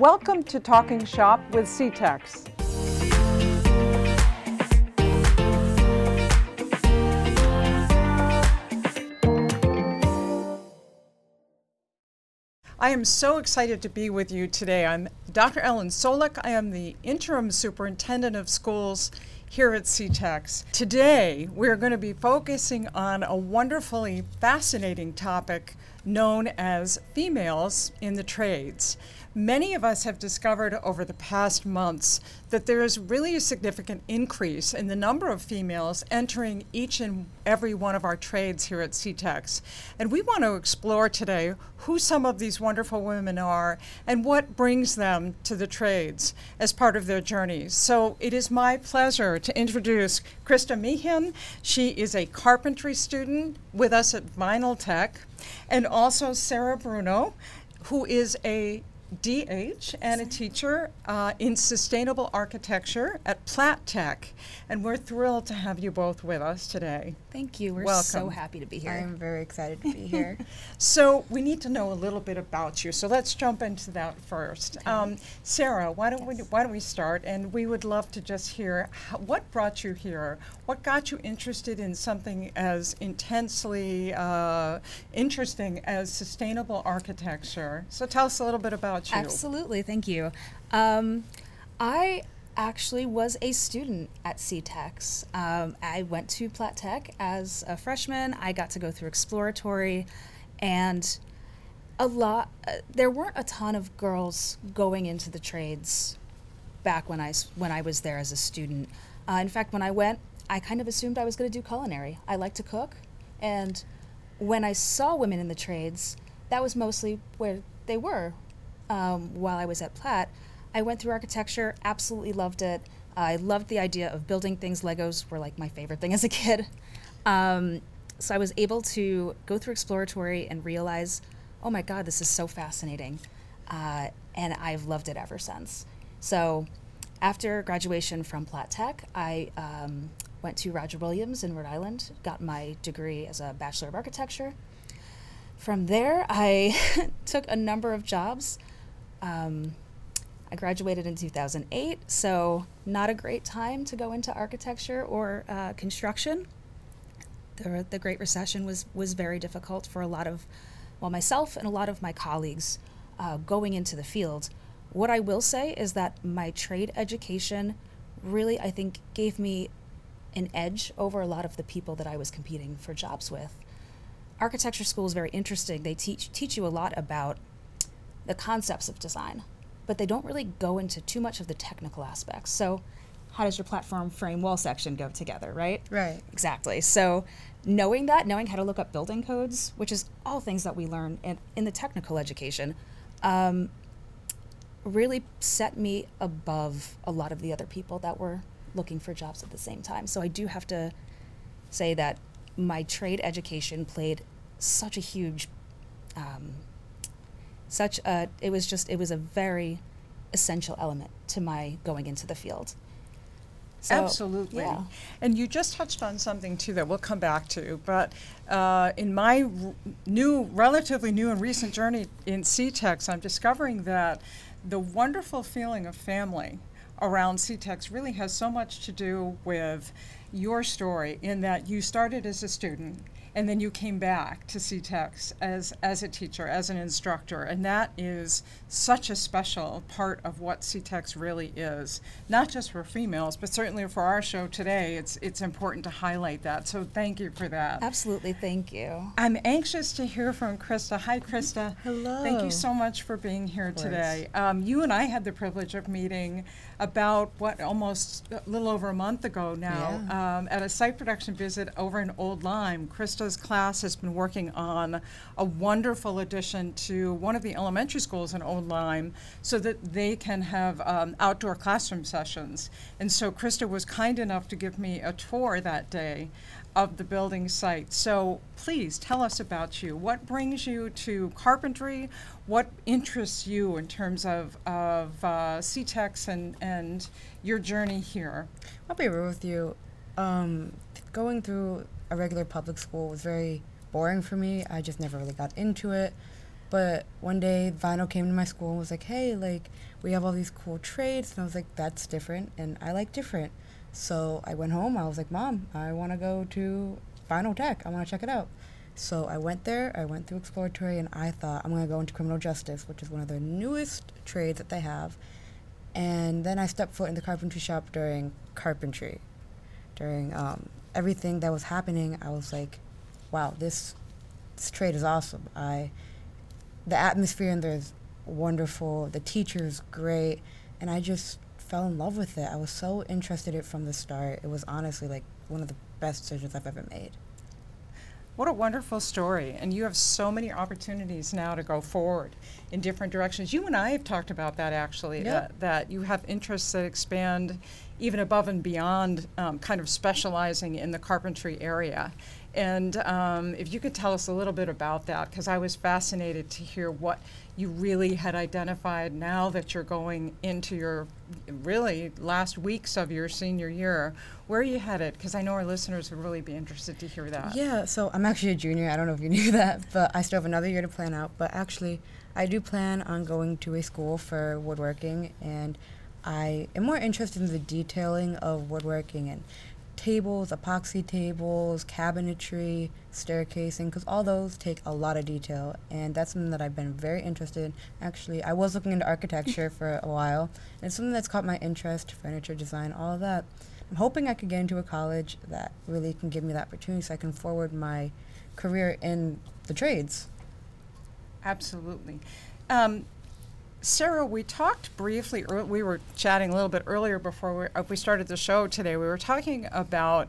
Welcome to Talking Shop with CTECS. I am so excited to be with you today. I'm Dr. Ellen Solek. I am the interim superintendent of schools here at CTECS. Today, we're going to be focusing on a wonderfully fascinating topic known as females in the trades. Many of us have discovered over the past months that there is really a significant increase in the number of females entering each and every one of our trades here at CTECS. And we want to explore today who some of these wonderful women are and what brings them to the trades as part of their journeys. So it is my pleasure to introduce Krista Meehan. She is a carpentry student with us at Vinal Tech, and also Sara Bruno, who is a DH and a teacher uh, in sustainable architecture at Platt Tech. And we're thrilled to have you both with us today. Thank you. We're Welcome. so happy to be here. I'm very excited to be here. So we need to know a little bit about you. So let's jump into that first. Um, Sara, why don't we why don't we start? And we would love to just hear how, what brought you here. What got you interested in something as intensely uh, interesting as sustainable architecture? So tell us a little bit about Absolutely. Thank you. Um, I actually was a student at CTECS. Um, I went to Platt Tech as a freshman. I got to go through exploratory, and a lot. Uh, there weren't a ton of girls going into the trades back when I when I was there as a student. Uh, in fact, when I went, I kind of assumed I was going to do culinary. I like to cook, and when I saw women in the trades, that was mostly where they were. Um, while I was at Platt, I went through architecture, absolutely loved it. I loved the idea of building things. Legos were like my favorite thing as a kid. Um, so I was able to go through exploratory and realize, oh my God, this is so fascinating. Uh, and I've loved it ever since. So after graduation from Platt Tech, I um, went to Roger Williams in Rhode Island, got my degree as a Bachelor of Architecture. From there, I took a number of jobs. Um, I graduated in 2008, so not a great time to go into architecture or uh, construction. The, the Great Recession was, was very difficult for a lot of, well, myself and a lot of my colleagues uh, going into the field. What I will say is that my trade education really, I think, gave me an edge over a lot of the people that I was competing for jobs with. Architecture school is very interesting. They teach teach you a lot about the concepts of design, but they don't really go into too much of the technical aspects. So, how does your platform frame wall section go together, right? right. Exactly. So, knowing that, knowing how to look up building codes, which is all things that we learn in, in the technical education, um, really set me above a lot of the other people that were looking for jobs at the same time. So, I do have to say that my trade education played such a huge, um, such a, it was just, it was a very essential element to my going into the field. So, Absolutely. yeah. And you just touched on something too that we'll come back to. But uh, in my r- new, relatively new and recent journey in CTECS, I'm discovering that the wonderful feeling of family around CTECS really has so much to do with your story in that you started as a student and then you came back to CTECS as, as a teacher, as an instructor, and that is such a special part of what CTECS really is, not just for females, but certainly for our show today. It's it's important to highlight that. So thank you for that. Absolutely, thank you. I'm anxious to hear from Krista. Hi, Krista. Hello. Thank you so much for being here today. Um, you and I had the privilege of meeting about what almost a little over a month ago now um, at a site production visit over in Old Lyme. Krista's class has been working on a wonderful addition to one of the elementary schools in Old Lyme so that they can have um, outdoor classroom sessions. And so Krista was kind enough to give me a tour that day of the building site. So please tell us about you. What brings you to carpentry? What interests you in terms of, of uh, CTECS and, and your journey here? I'll be real with you. Um, going through a regular public school was very boring for me. I just never really got into it. But one day, Vinal came to my school and was like, "Hey, like we have all these cool trades," and I was like, "That's different, and I like different." So I went home. I was like, "Mom, I want to go to Vinal Tech. I want to check it out." So I went there. I went through exploratory, and I thought I'm going to go into criminal justice, which is one of the newest trades that they have. And then I stepped foot in the carpentry shop during carpentry, during um, everything that was happening. I was like, "Wow, this this trade is awesome." I the atmosphere in there is wonderful. The teacher's great, and I just fell in love with it. I was so interested in it from the start. It was honestly like one of the best decisions I've ever made. What a wonderful story. And you have so many opportunities now to go forward in different directions. You and I have talked about that actually, Yep. that, that you have interests that expand even above and beyond um, kind of specializing in the carpentry area. And um, if you could tell us a little bit about that, because I was fascinated to hear what you really had identified now that you're going into your really last weeks of your senior year. Where are you headed? Because I know our listeners would really be interested to hear that. Yeah, so I'm actually a junior. I don't know if you knew that, but I still have another year to plan out. But actually, I do plan on going to a school for woodworking, and I am more interested in the detailing of woodworking and tables, epoxy tables, cabinetry, staircasing, because all those take a lot of detail, and that's something that I've been very interested in. Actually, I was looking into architecture for a while, and it's something that's caught my interest, furniture design, all of that. I'm hoping I could get into a college that really can give me that opportunity so I can forward my career in the trades. Absolutely. Um, Sara, we talked briefly, we were chatting a little bit earlier before we, uh, we started the show today. We were talking about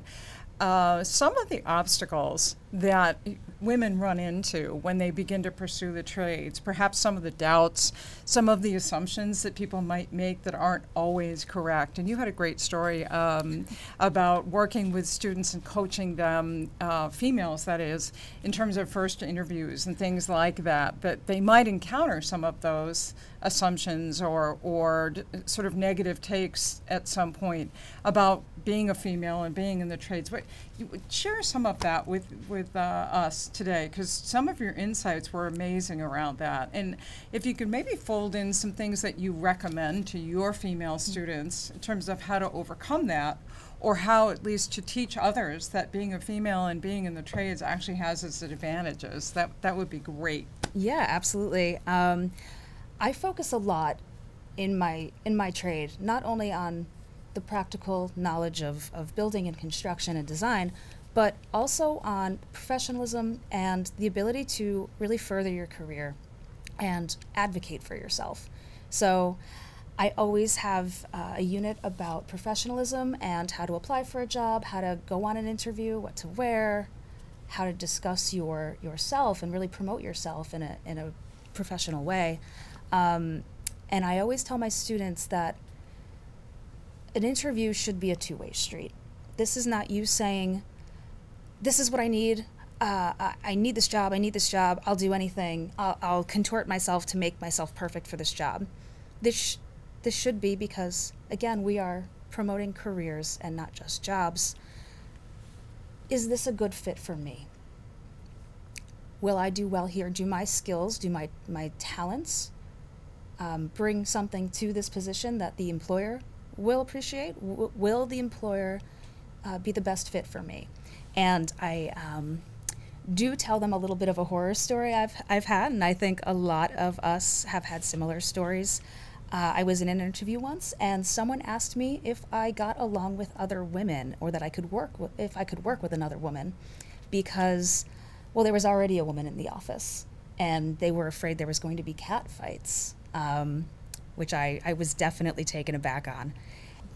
uh, some of the obstacles that women run into when they begin to pursue the trades, perhaps some of the doubts, some of the assumptions that people might make that aren't always correct. And you had a great story um, about working with students and coaching them, uh, females that is, in terms of first interviews and things like that, that they might encounter some of those assumptions or, or d- sort of negative takes at some point about being a female and being in the trades. What, you share some of that with, with uh, us today, because some of your insights were amazing around that. And if you could maybe fold in some things that you recommend to your female students in terms of how to overcome that, or how at least to teach others that being a female and being in the trades actually has its advantages, that, that would be great. Yeah, absolutely. Um, I focus a lot in my in my trade, not only on the practical knowledge of, of building and construction and design, but also on professionalism and the ability to really further your career and advocate for yourself. So I always have uh, a unit about professionalism and how to apply for a job, how to go on an interview, what to wear, how to discuss your yourself and really promote yourself in a in a professional way. Um, and I always tell my students that an interview should be a two way street. This is not you saying, "This is what I need. Uh, I, I need this job. I need this job. I'll do anything. I'll, I'll contort myself to make myself perfect for this job." This sh- this should be because again we are promoting careers and not just jobs. Is this a good fit for me? Will I do well here? Do my skills, do my my talents um, bring something to this position that the employer will appreciate? W- will the employer uh, be the best fit for me? And I um, do tell them a little bit of a horror story I've, I've had, and I think a lot of us have had similar stories. Uh, I was in an interview once, and someone asked me if I got along with other women, or that I could work with, if I could work with another woman, because, well, there was already a woman in the office, and they were afraid there was going to be cat fights, um, which I, I was definitely taken aback on.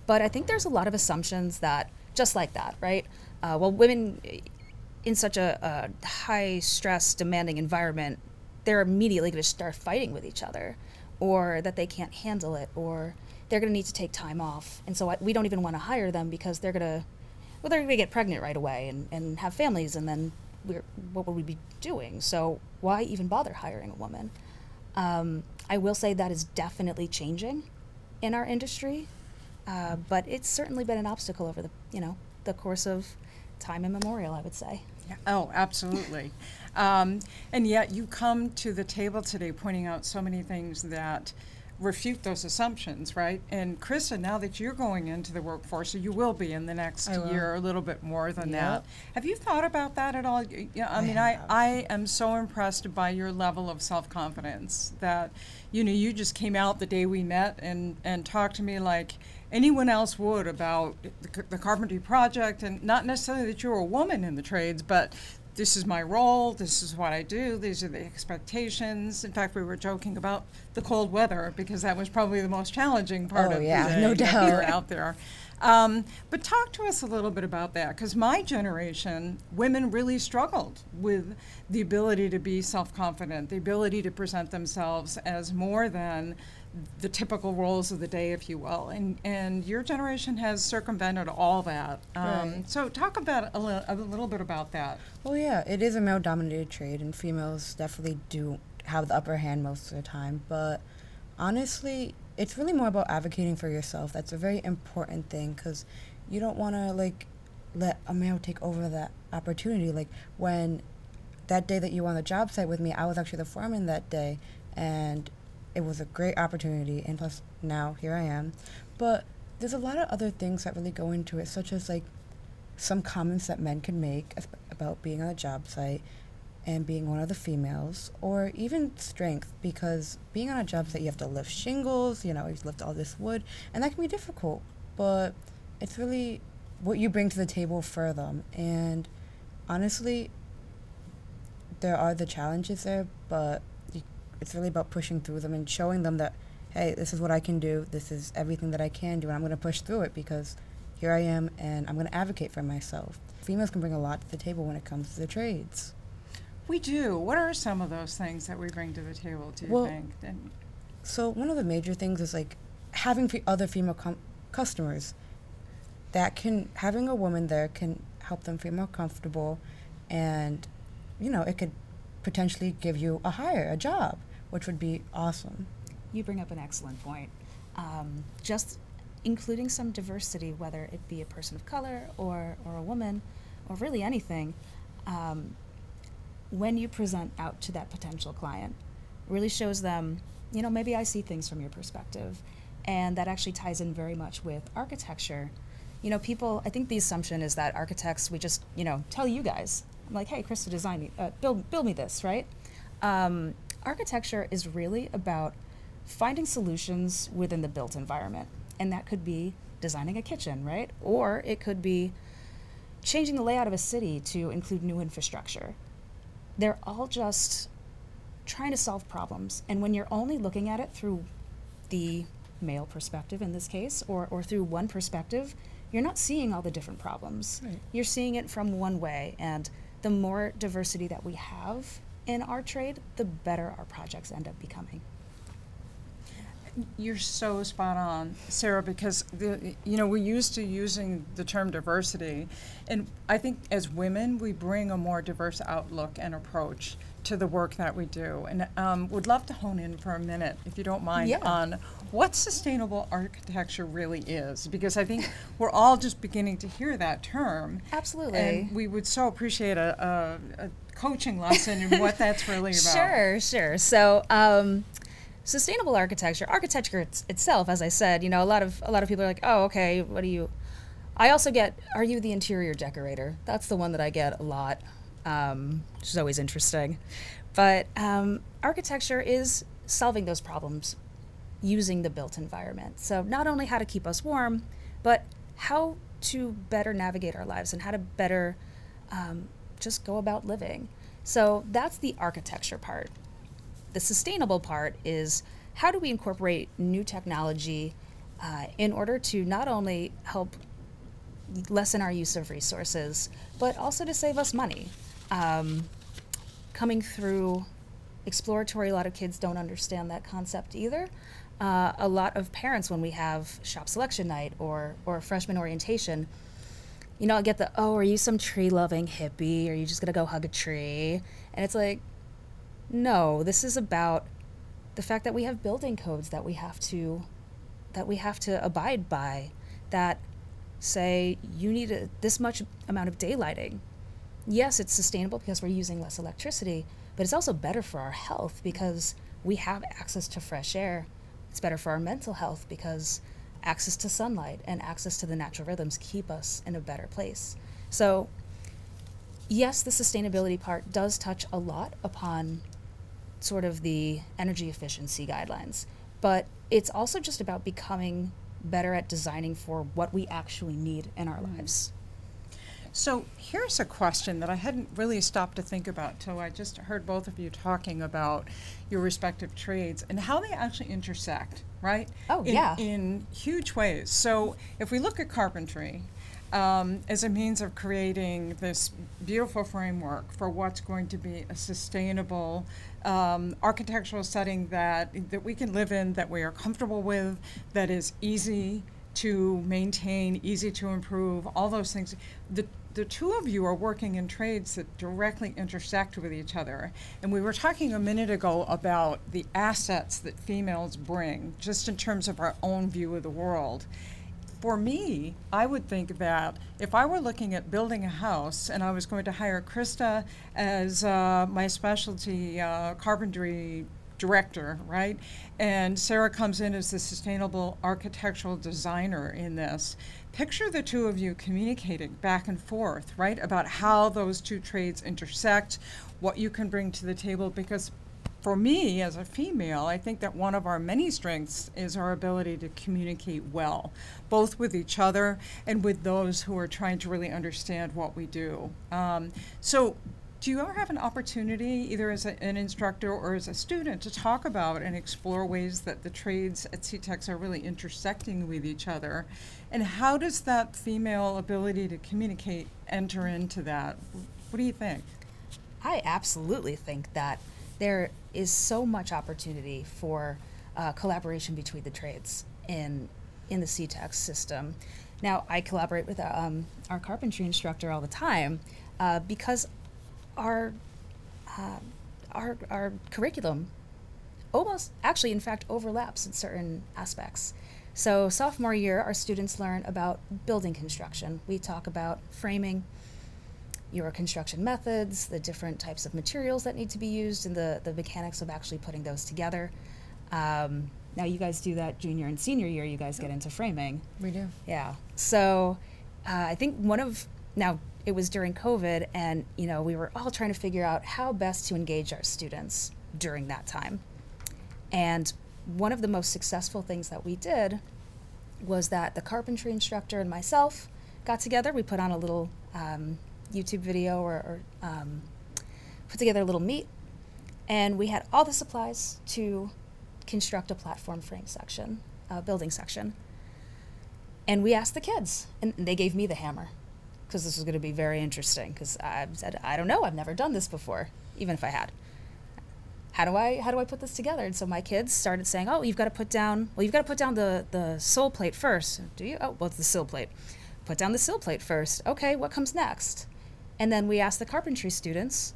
But I think there's a lot of assumptions that, just like that, right? Uh, well, women in such a, a high stress, demanding environment, they're immediately going to start fighting with each other, or that they can't handle it, or they're going to need to take time off. And so I, we don't even want to hire them because they're going to, well, they're going to get pregnant right away and, and have families, and then what would we be doing? So why even bother hiring a woman? Um, I will say that is definitely changing in our industry, uh, but it's certainly been an obstacle over the you know the course of time immemorial. I would say. Yeah. Oh, absolutely. um, and yet you come to the table today pointing out so many things that refute those assumptions, right? And Krista, now that you're going into the workforce, or you will be in the next year, a little bit more than Yep. that. Have you thought about that at all? Yeah, I I mean, I, have. I am so impressed by your level of self-confidence that, you know, you just came out the day we met and, and talked to me like anyone else would about the, the carpentry project, and not necessarily that you're a woman in the trades, but this is my role, this is what I do, these are the expectations. In fact, we were joking about the cold weather because that was probably the most challenging part Oh, of yeah, the day no that we doubt. out there. Um, but talk to us a little bit about that because my generation, women really struggled with the ability to be self confident, the ability to present themselves as more than the typical roles of the day, if you will. And, and your generation has circumvented all that. Um, Right. So, talk about a, li- a little bit about that. Well, yeah, it is a male dominated trade, and females definitely do have the upper hand most of the time. But honestly, it's really more about advocating for yourself. That's a very important thing because you don't want to, like, let a male take over that opportunity. Like, when that day that you were on the job site with me, I was actually the foreman that day, and it was a great opportunity. And plus, now here I am. But there's a lot of other things that really go into it, such as, like, some comments that men can make about being on a job site and being one of the females, or even strength, because being on a job site, you have to lift shingles, you know, you lift all this wood, and that can be difficult. But it's really what you bring to the table for them. And honestly, there are the challenges there, but it's really about pushing through them and showing them that, hey, this is what I can do, this is everything that I can do, and I'm going to push through it because here I am and I'm going to advocate for myself. Females can bring a lot to the table when it comes to the trades. We do. What are some of those things that we bring to the table, do you Well- think? And So one of the major things is like having fe- other female com- customers. That can having a woman there can help them feel more comfortable, and you know it could potentially give you a hire, a job, which would be awesome. You bring up an excellent point. Um, just including some diversity, whether it be a person of color or, or a woman, or really anything, um, when you present out to that potential client, really shows them, you know, maybe I see things from your perspective. And that actually ties in very much with architecture. You know, people, I think the assumption is that architects, we just, you know, tell you guys, I'm like, hey, Krista, design me, uh, build, build me this, right? Um, architecture is really about finding solutions within the built environment. And that could be designing a kitchen, right? Or it could be changing the layout of a city to include new infrastructure. They're all just trying to solve problems. And when you're only looking at it through the male perspective in this case, or, or through one perspective, you're not seeing all the different problems. Right. You're seeing it from one way. And the more diversity that we have in our trade, the better our projects end up becoming. You're so spot on, Sara, because the, you know, we're used to using the term diversity. And I think as women, we bring a more diverse outlook and approach to the work that we do. And um, would love to hone in for a minute, if you don't mind, Yeah. on what sustainable architecture really is. Because I think we're all just beginning to hear that term. Absolutely. And we would so appreciate a, a, a coaching lesson in what that's really about. Sure, sure. So, um, sustainable architecture, architecture it's, itself, as I said, you know, a lot of a lot of people are like, oh, okay, what do you? I also get, are you the interior decorator? That's the one that I get a lot, um, which is always interesting. But um, architecture is solving those problems using the built environment. So not only how to keep us warm, but how to better navigate our lives and how to better um, just go about living. So that's the architecture part. The sustainable part is how do we incorporate new technology uh, in order to not only help lessen our use of resources, but also to save us money. Um, coming through exploratory, a lot of kids don't understand that concept either. Uh, a lot of parents, when we have shop selection night or, or freshman orientation, you know, I get the, oh, are you some tree loving hippie? Are you just going to go hug a tree? And it's like, no, this is about the fact that we have building codes that we have to that we have to abide by that say you need a, this much amount of daylighting yes, it's sustainable because we're using less electricity, but it's also better for our health because we have access to fresh air. It's better for our mental health because access to sunlight and access to the natural rhythms keep us in a better place. So, yes, the sustainability part does touch a lot upon sort of the energy efficiency guidelines, but it's also just about becoming better at designing for what we actually need in our mm. lives. So here's a question that I hadn't really stopped to think about till I just heard both of you talking about your respective trades and how they actually intersect, right? Oh, in, yeah. In huge ways. So if we look at carpentry, um, as a means of creating this beautiful framework for what's going to be a sustainable um, architectural setting that that we can live in, that we are comfortable with, that is easy to maintain, easy to improve, all those things. The the two of you are working in trades that directly intersect with each other. And we were talking a minute ago about the assets that females bring, just in terms of our own view of the world for me, I would think that if I were looking at building a house and I was going to hire Krista as uh, my specialty uh, carpentry director, right? And Sarah comes in as the sustainable architectural designer in this. Picture the two of you communicating back and forth, right, about how those two trades intersect, what you can bring to the table, because for me as a female, I think that one of our many strengths is our ability to communicate well, both with each other and with those who are trying to really understand what we do. Um, so, do you ever have an opportunity, either as a, an instructor or as a student, to talk about and explore ways that the trades at CTECS are really intersecting with each other? And how does that female ability to communicate enter into that? What do you think? I absolutely think that there is so much opportunity for uh, collaboration between the trades in in the CTECS system. Now, I collaborate with um, our carpentry instructor all the time uh, because our uh, our our curriculum almost actually in fact overlaps in certain aspects. So sophomore year, our students learn about building construction. We talk about framing, your construction methods, the different types of materials that need to be used, and the, the mechanics of actually putting those together. Um, now, you guys do that junior and senior year, you guys get into framing. We do. Yeah. So uh, I think one of, now, it was during COVID, and you know we were all trying to figure out how best to engage our students during that time. And one of the most successful things that we did was that the carpentry instructor and myself got together. We put on a little um, YouTube video or, or um, put together a little meet, and we had all the supplies to construct a platform frame section, a building section. And we asked the kids, and they gave me the hammer because this was going to be very interesting. Because I said, I don't know, I've never done this before, even if I had. How do I how do I put this together? And so my kids started saying, "Oh, you've got to put down. Well, you've got to put down the the sole plate first. Do you? Oh, well, it's the sill plate. Put down the sill plate first. Okay, what comes next? And then we asked the carpentry students,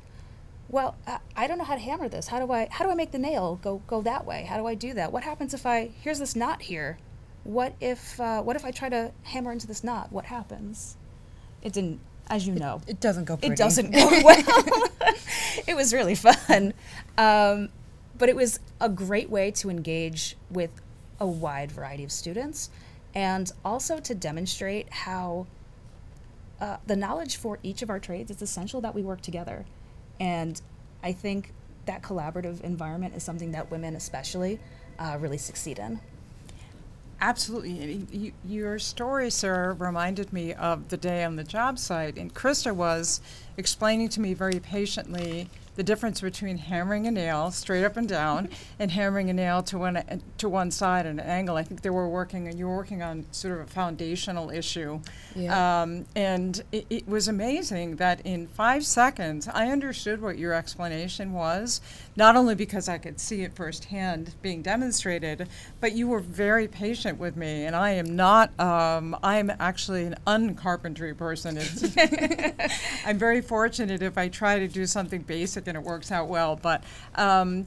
well, I don't know how to hammer this. How do I how do I make the nail go go that way? How do I do that? What happens if I here's this knot here? What if uh, what if I try to hammer into this knot? What happens? It didn't, as you know. It doesn't go pretty. It doesn't go well. it was really fun, um, but it was a great way to engage with a wide variety of students, and also to demonstrate how uh, the knowledge for each of our trades, it's essential that we work together. And I think that collaborative environment is something that women, especially, uh, really succeed in. Absolutely. You, your story, Sara, reminded me of the day on the job site. And Krista was explaining to me very patiently the difference between hammering a nail straight up and down and hammering a nail to one to one side at an angle. I think they were working, and you were working on sort of a foundational issue. Yeah. Um, and it, it was amazing that in five seconds, I understood what your explanation was. Not only because I could see it firsthand being demonstrated, but you were very patient with me. And I am not. Um, I am actually an uncarpentry person. I'm very fortunate if I try to do something basic and it works out well. But um,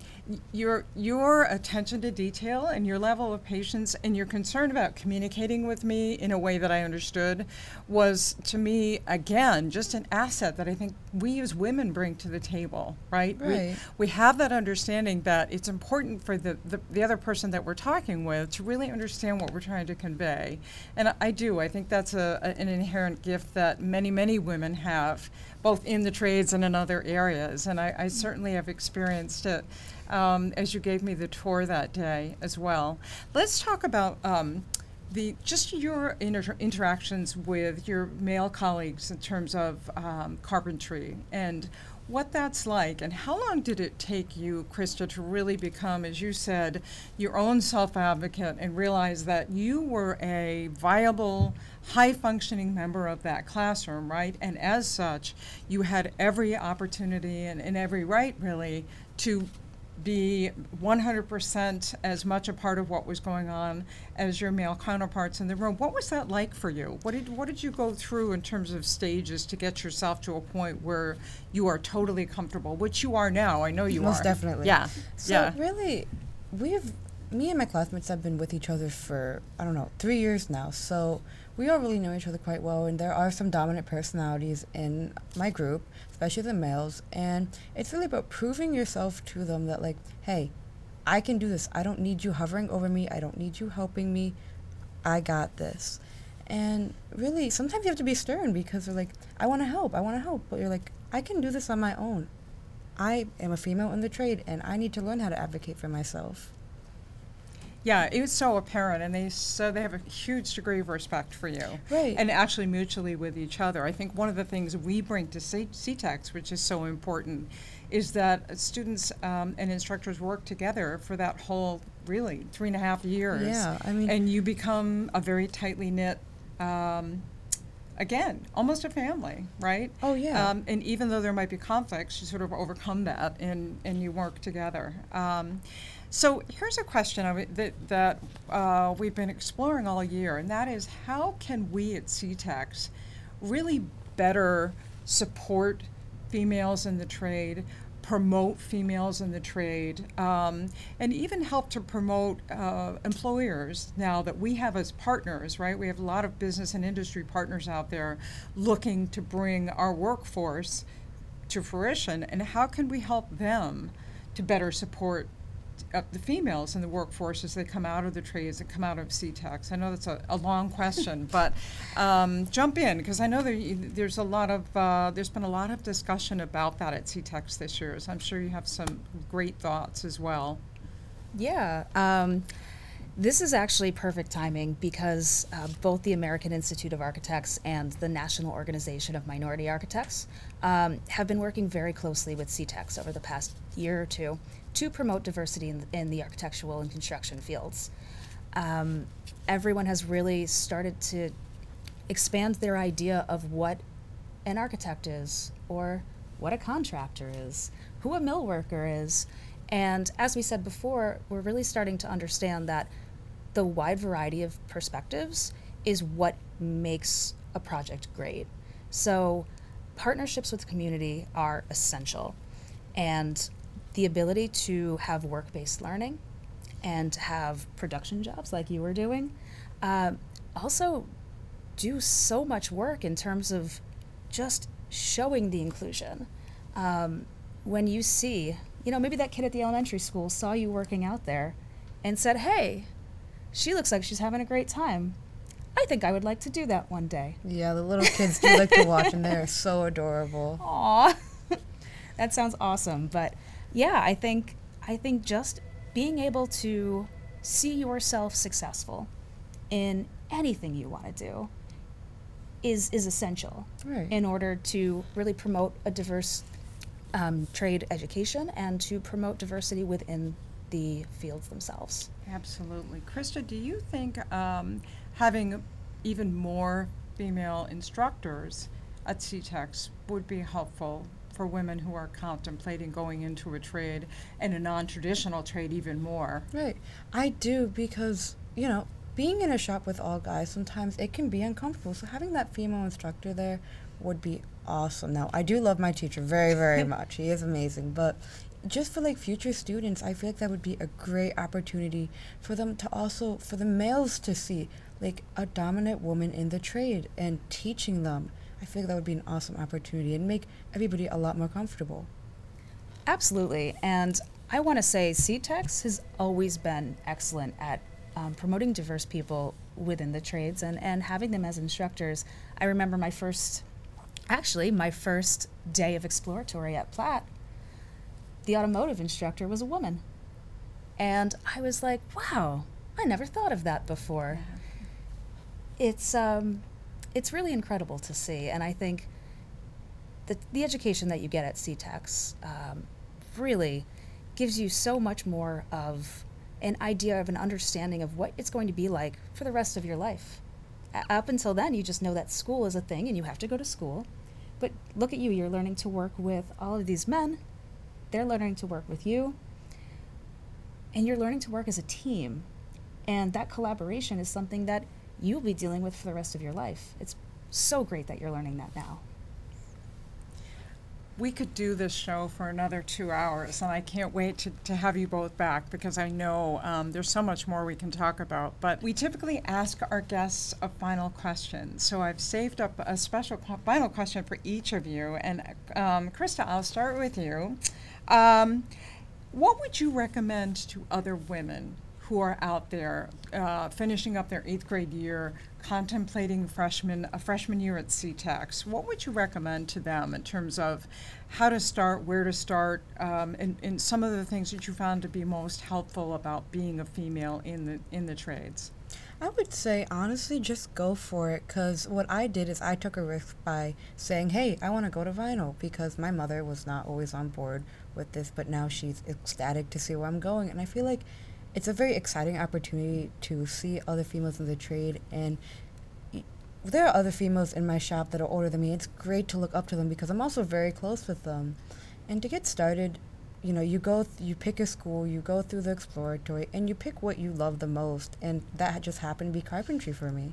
your your attention to detail and your level of patience and your concern about communicating with me in a way that I understood was to me again just an asset that I think we as women bring to the table, right? We, Right. we have that understanding that it's important for the, the, the other person that we're talking with to really understand what we're trying to convey. And I, I do, I think that's a, a- an inherent gift that many, many women have, both in the trades and in other areas. And I, I certainly have experienced it um, as you gave me the tour that day as well. Let's talk about. Um, the just your inter- interactions with your male colleagues in terms of um, carpentry and what that's like and how long did it take you krista to really become as you said your own self-advocate and realize that you were a viable high functioning member of that classroom right and as such you had every opportunity and, and every right really to be 100% as much a part of what was going on as your male counterparts in the room. What was that like for you? What did what did you go through in terms of stages to get yourself to a point where you are totally comfortable, which you are now. I know you Most are. definitely. Yeah. So yeah. really, we've me and my classmates have been with each other for I don't know three years now. So we all really know each other quite well, and there are some dominant personalities in my group, especially the males. And it's really about proving yourself to them that like, hey, I can do this. I don't need you hovering over me. I don't need you helping me. I got this. And really, sometimes you have to be stern because they're like, I want to help. I want to help. But you're like, I can do this on my own. I am a female in the trade and I need to learn how to advocate for myself. Yeah, it was so apparent, and they so they have a huge degree of respect for you, Right. and actually mutually with each other. I think one of the things we bring to C- CTECS, which is so important, is that students um, and instructors work together for that whole really three and a half years. Yeah, I mean- and you become a very tightly knit. Um, Again, almost a family, right? Oh, yeah. Um, and even though there might be conflicts, you sort of overcome that and, and you work together. Um, so here's a question that, that uh, we've been exploring all year, and that is how can we at CTECS really better support females in the trade, promote females in the trade, um, and even help to promote uh, employers now that we have as partners, right? We have a lot of business and industry partners out there looking to bring our workforce to fruition, and how can we help them to better support uh, the females in the workforce as they come out of the trades and come out of CTECS? I know that's a, a long question, but um, jump in because I know there, there's a lot of uh, there's been a lot of discussion about that at CTECS this year. So I'm sure you have some great thoughts as well. Yeah. Um, this is actually perfect timing because uh, both the American Institute of Architects and the National Organization of Minority Architects um, have been working very closely with CTECS over the past year or two to promote diversity in, in the architectural and construction fields. Um, everyone has really started to expand their idea of what an architect is or what a contractor is, who a mill worker is. And as we said before, we're really starting to understand that the wide variety of perspectives is what makes a project great. So, partnerships with the community are essential. And the ability to have work based learning and to have production jobs like you were doing uh, also do so much work in terms of just showing the inclusion. Um, when you see, you know, maybe that kid at the elementary school saw you working out there and said, hey, she looks like she's having a great time. I think I would like to do that one day. Yeah, the little kids do like to watch and they're so adorable. Aw, that sounds awesome. But yeah, I think I think just being able to see yourself successful in anything you want to do is is essential Right. in order to really promote a diverse um, trade education and to promote diversity within the fields themselves. Absolutely. Krista, do you think um, having even more female instructors at CTECS would be helpful for women who are contemplating going into a trade and a non traditional trade even more? Right. I do because, you know, being in a shop with all guys, sometimes it can be uncomfortable. So having that female instructor there would be awesome. Now, I do love my teacher very, very much. He is amazing. But just for like future students, I feel like that would be a great opportunity for them to also for the males to see like a dominant woman in the trade and teaching them. I feel like that would be an awesome opportunity and make everybody a lot more comfortable. Absolutely. And I want to say CTECS has always been excellent at um, promoting diverse people within the trades and, and having them as instructors. I remember my first, actually, my first day of exploratory at Platt, the automotive instructor was a woman. And I was like, wow, I never thought of that before. It's, um, it's really incredible to see. And I think the, the education that you get at CTECS um, really gives you so much more of an idea of an understanding of what it's going to be like for the rest of your life. Up until then, you just know that school is a thing and you have to go to school. But look at you, you're learning to work with all of these men, they're learning to work with you, and you're learning to work as a team. And that collaboration is something that you'll be dealing with for the rest of your life. It's so great that you're learning that now we could do this show for another two hours, and I can't wait to, to have you both back because I know um, there's so much more we can talk about. But we typically ask our guests a final question. So I've saved up a special final question for each of you. And um, Krista, I'll start with you. Um, what would you recommend to other women who are out there uh, finishing up their eighth grade year, contemplating freshman a freshman year at CTECS, what would you recommend to them in terms of how to start, where to start, um, and, and some of the things that you found to be most helpful about being a female in the in the trades? I would say honestly, just go for it. Cause what I did is I took a risk by saying, "Hey, I want to go to Vinal," because my mother was not always on board with this, but now she's ecstatic to see where I'm going, and I feel like it's a very exciting opportunity to see other females in the trade and there are other females in my shop that are older than me. It's great to look up to them because I'm also very close with them. And to get started, you know, you go, th- you pick a school, you go through the exploratory, and you pick what you love the most. And that just happened to be carpentry for me.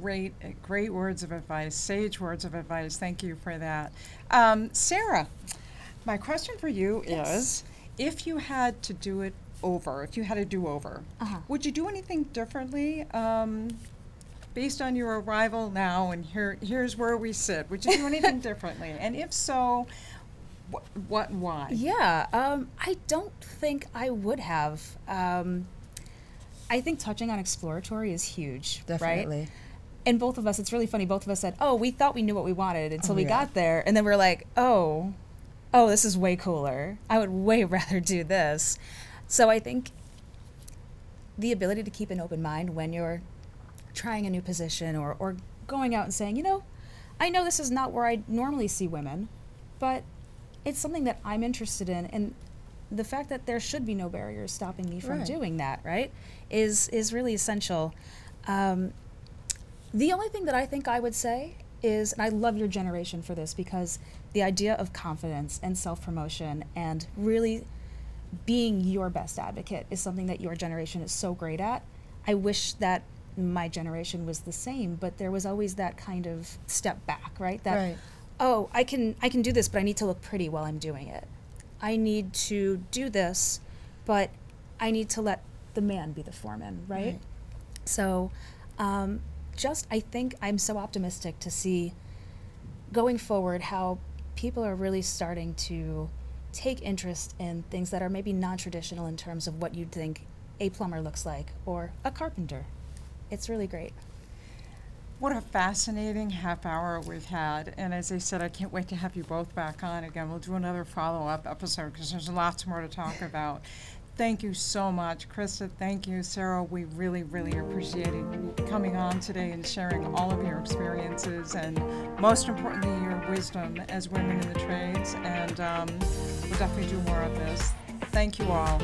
Great, uh, great words of advice, sage words of advice. Thank you for that. Um, Sara, my question for you yes. is if you had to do it over, if you had a do over, uh-huh. would you do anything differently? Um, based on your arrival now, and here here's where we sit. Would you do anything differently? And if so, wh- what and why? Yeah, um, I don't think I would have. Um, I think touching on exploratory is huge, Definitely. right? And both of us, it's really funny. Both of us said, "Oh, we thought we knew what we wanted until oh, we yeah. got there," and then we are like, "Oh, oh, this is way cooler. I would way rather do this." So I think the ability to keep an open mind when you're trying a new position or, or going out and saying, you know, I know this is not where I normally see women, but it's something that I'm interested in. And the fact that there should be no barriers stopping me from right. doing that, right, is, is really essential. Um, the only thing that I think I would say is, and I love your generation for this because the idea of confidence and self promotion and really being your best advocate is something that your generation is so great at. I wish that my generation was the same, but there was always that kind of step back, right? That right. oh, I can I can do this, but I need to look pretty while I'm doing it. I need to do this, but I need to let the man be the foreman, right? right. So, um, just I think I'm so optimistic to see going forward how people are really starting to take interest in things that are maybe non-traditional in terms of what you'd think a plumber looks like or a carpenter. It's really great. What a fascinating half hour we've had. And as I said, I can't wait to have you both back on again. We'll do another follow up episode because there's lots more to talk about. Thank you so much, Krista. Thank you, Sara. We really, really appreciated you coming on today and sharing all of your experiences and, most importantly, your wisdom as women in the trades. And um, We'll definitely do more of this. Thank you all.